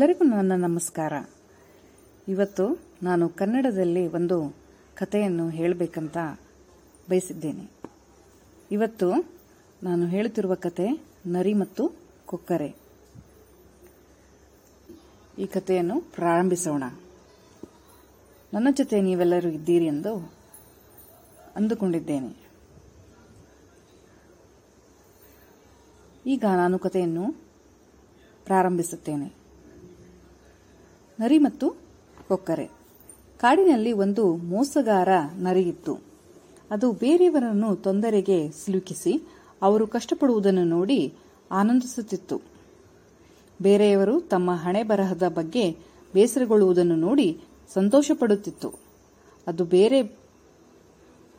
ಎಲ್ಲರಿಗೂ ನನ್ನ ನಮಸ್ಕಾರ. ಇವತ್ತು ನಾನು ಕನ್ನಡದಲ್ಲಿ ಒಂದು ಕಥೆಯನ್ನು ಹೇಳಬೇಕಂತ ಬಯಸಿದ್ದೇನೆ. ಇವತ್ತು ನಾನು ಹೇಳುತ್ತಿರುವ ಕತೆ ನರಿ ಮತ್ತು ಕೊಕ್ಕರೆ. ಈ ಕಥೆಯನ್ನು ಪ್ರಾರಂಭಿಸೋಣ. ನನ್ನ ಜೊತೆ ನೀವೆಲ್ಲರೂ ಇದ್ದೀರಿ ಎಂದು ಅಂದುಕೊಂಡಿದ್ದೇನೆ. ಈಗ ನಾನು ಕಥೆಯನ್ನು ಪ್ರಾರಂಭಿಸುತ್ತೇನೆ. ನರಿ ಮತ್ತು ಕೊಕ್ಕರೆ. ಕಾಡಿನಲ್ಲಿ ಒಂದು ಮೋಸಗಾರ ನರಿಯಿತ್ತು. ಅದು ಬೇರೆಯವರನ್ನು ತೊಂದರೆಗೆ ಸಿಲುಕಿಸಿ ಅವರು ಕಷ್ಟಪಡುವುದನ್ನು ನೋಡಿ ಆನಂದಿಸುತ್ತಿತ್ತು. ಬೇರೆಯವರು ತಮ್ಮ ಹಣೆ ಬರಹದ ಬಗ್ಗೆ ಬೇಸರಗೊಳ್ಳುವುದನ್ನು ನೋಡಿ ಸಂತೋಷಪಡುತ್ತಿತ್ತು. ಅದು ಬೇರೆ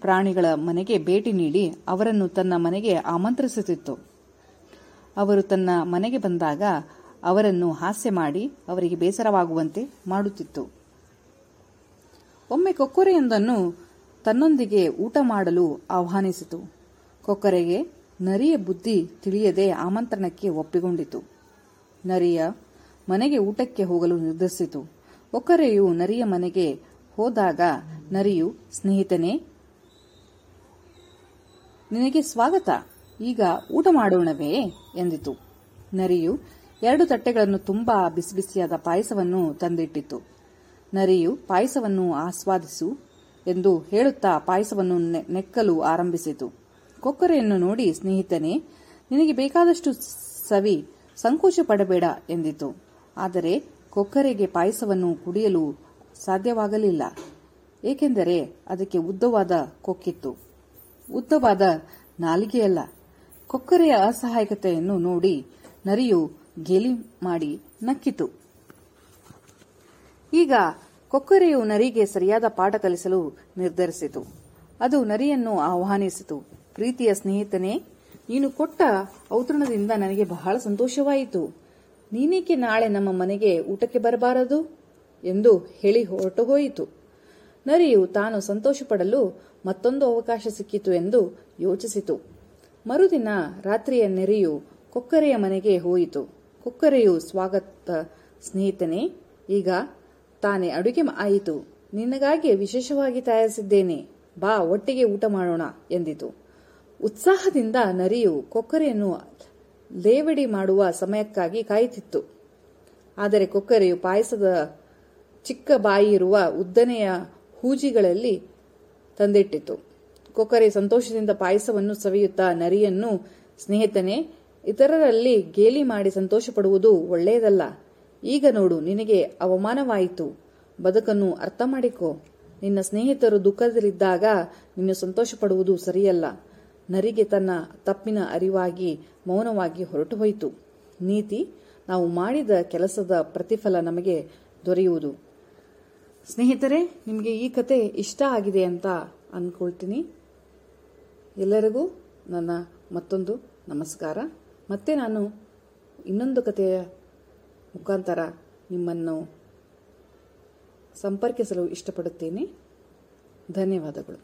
ಪ್ರಾಣಿಗಳ ಮನೆಗೆ ಭೇಟಿ ನೀಡಿ ಅವರನ್ನು ತನ್ನ ಮನೆಗೆ ಆಮಂತ್ರಿಸುತ್ತಿತ್ತು. ಅವರು ತನ್ನ ಮನೆಗೆ ಬಂದಾಗ ಅವರನ್ನು ಹಾಸ್ಯ ಮಾಡಿ ಅವರಿಗೆ ಬೇಸರವಾಗುವಂತೆ ಮಾಡುತ್ತಿತ್ತು. ಒಮ್ಮೆ ಕೊಕ್ಕರೆಯೊಂದನ್ನು ತನ್ನೊಂದಿಗೆ ಊಟ ಮಾಡಲು ಆಹ್ವಾನಿಸಿತು. ಕೊಕ್ಕರೆಗೆ ನರಿಯ ಬುದ್ಧಿ ತಿಳಿಯದೆ ಆಮಂತ್ರಣಕ್ಕೆ ಒಪ್ಪಿಕೊಂಡಿತು. ನರಿಯ ಮನೆಗೆ ಊಟಕ್ಕೆ ಹೋಗಲು ನಿರ್ಧರಿಸಿತು. ಕೊಕ್ಕರೆಯು ನರಿಯ ಮನೆಗೆ ಹೋದಾಗ, ನರಿಯು, ಸ್ನೇಹಿತನೇ, ನಿನಗೆ ಸ್ವಾಗತ. ಈಗ ಊಟ ಮಾಡೋಣವೇ ಎಂದಿತು. ನರಿಯು ಎರಡು ತಟ್ಟೆಗಳನ್ನು ತುಂಬಾ ಬಿಸಿ ಬಿಸಿಯಾದ ಪಾಯಸವನ್ನು ತಂದಿಟ್ಟಿತು ನರಿಯು, ಪಾಯಸವನ್ನು ಆಸ್ವಾದಿಸು ಎಂದು ಹೇಳುತ್ತಾ ಪಾಯಸವನ್ನು ನೆಕ್ಕಲು ಆರಂಭಿಸಿತು. ಕೊಕ್ಕರೆಯನ್ನು ನೋಡಿ ಸ್ನೇಹಿತನೇ, ನಿನಗೆ ಬೇಕಾದಷ್ಟು ಸವಿ, ಸಂಕೋಚ ಪಡಬೇಡ ಎಂದಿತು. ಆದರೆ ಕೊಕ್ಕರೆಗೆ ಪಾಯಸವನ್ನು ಕುಡಿಯಲು ಸಾಧ್ಯವಾಗಲಿಲ್ಲ. ಏಕೆಂದರೆ ಅದಕ್ಕೆ ಉದ್ದವಾದ ಕೊಕ್ಕಿತ್ತು. ಉದ್ದವಾದ ನಾಲಿಗೆಯಲ್ಲ. ಕೊಕ್ಕರೆಯ ಅಸಹಾಯಕತೆಯನ್ನು ನೋಡಿ ನರಿಯು ಗೇಲಿ ಮಾಡಿ ನಕ್ಕಿತು. ಈಗ ಕೊಕ್ಕರೆಯು ನರಿಗೆ ಸರಿಯಾದ ಪಾಠ ಕಲಿಸಲು ನಿರ್ಧರಿಸಿತು. ಅದು ನರಿಯನ್ನು ಆಹ್ವಾನಿಸಿತು. ಪ್ರೀತಿಯ ಸ್ನೇಹಿತನೇ, ನೀನು ಕೊಟ್ಟ ಔತಣದಿಂದ ನನಗೆ ಬಹಳ ಸಂತೋಷವಾಯಿತು. ನೀನೇಕೆ ನಾಳೆ ನಮ್ಮ ಮನೆಗೆ ಊಟಕ್ಕೆ ಬರಬಾರದು? ಎಂದು ಹೇಳಿ ಹೊರಟು ಹೋಯಿತು ನರಿಯು ತಾನು ಸಂತೋಷಪಡಲು ಮತ್ತೊಂದು ಅವಕಾಶ ಸಿಕ್ಕಿತು ಎಂದು ಯೋಚಿಸಿತು. ಮರುದಿನ ರಾತ್ರಿಯ ನೆರೆಯು ಕೊಕ್ಕರೆಯ ಮನೆಗೆ ಹೋಯಿತು. ಕೊಕ್ಕರೆಯು ಸ್ವಾಗತ ಸ್ನೇಹಿತನೇ, ಈಗ ತಾನೇ ಅಡುಗೆ ಆಯಿತು. ನಿನಗಾಗಿ ವಿಶೇಷವಾಗಿ ತಯಾರಿಸಿದ್ದೇನೆ. ಬಾ, ಒಟ್ಟಿಗೆ ಊಟ ಮಾಡೋಣ ಎಂದಿತು. ಉತ್ಸಾಹದಿಂದ ನರಿಯು ಕೊಕ್ಕರೆಯನ್ನು ಲೇವಡಿ ಮಾಡುವ ಸಮಯಕ್ಕಾಗಿ ಕಾಯುತ್ತಿತ್ತು. ಆದರೆ ಕೊಕ್ಕರೆಯು ಪಾಯಸದ ಚಿಕ್ಕ ಬಾಯಿ ಇರುವ ಉದ್ದನೆಯ ಹೂಜಿಗಳಲ್ಲಿ ತಂದಿಟ್ಟಿತು ಕೊಕ್ಕರೆ ಸಂತೋಷದಿಂದ ಪಾಯಸವನ್ನು ಸವಿಯುತ್ತಾ ನರಿಯನ್ನು, ಸ್ನೇಹಿತನೇ ಇತರರಲ್ಲಿ ಗೇಲಿ ಮಾಡಿ ಸಂತೋಷಪಡುವುದು ಒಳ್ಳೆಯದಲ್ಲ. ಈಗ ನೋಡು, ನಿನಗೆ ಅವಮಾನವಾಯಿತು. ಬದುಕನ್ನು ಅರ್ಥ ಮಾಡಿಕೊ. ನಿನ್ನ ಸ್ನೇಹಿತರು ದುಃಖದಲ್ಲಿದ್ದಾಗ ನೀನು ಸಂತೋಷಪಡುವುದು ಸರಿಯಲ್ಲ. ನರಿಗೆ ತನ್ನ ತಪ್ಪಿನ ಅರಿವಾಗಿ, ಮೌನವಾಗಿ ಹೊರಟು ಹೋಯಿತು. ನೀತಿ, ನಾವು ಮಾಡಿದ ಕೆಲಸದ ಪ್ರತಿಫಲ ನಮಗೆ ದೊರೆಯುವುದು. ಸ್ನೇಹಿತರೆ, ನಿಮಗೆ ಈ ಕತೆ ಇಷ್ಟ ಆಗಿದೆ ಅಂತ ಅನ್ಕೊಳ್ತೀನಿ. ಎಲ್ಲರಿಗೂ ನನ್ನ ಮತ್ತೊಂದು ನಮಸ್ಕಾರ. ಮತ್ತೆ ನಾನು ಇನ್ನೊಂದು ಕಥೆಯ ಮುಖಾಂತರ ನಿಮ್ಮನ್ನು ಸಂಪರ್ಕಿಸಲು ಇಷ್ಟಪಡುತ್ತೇನೆ. ಧನ್ಯವಾದಗಳು.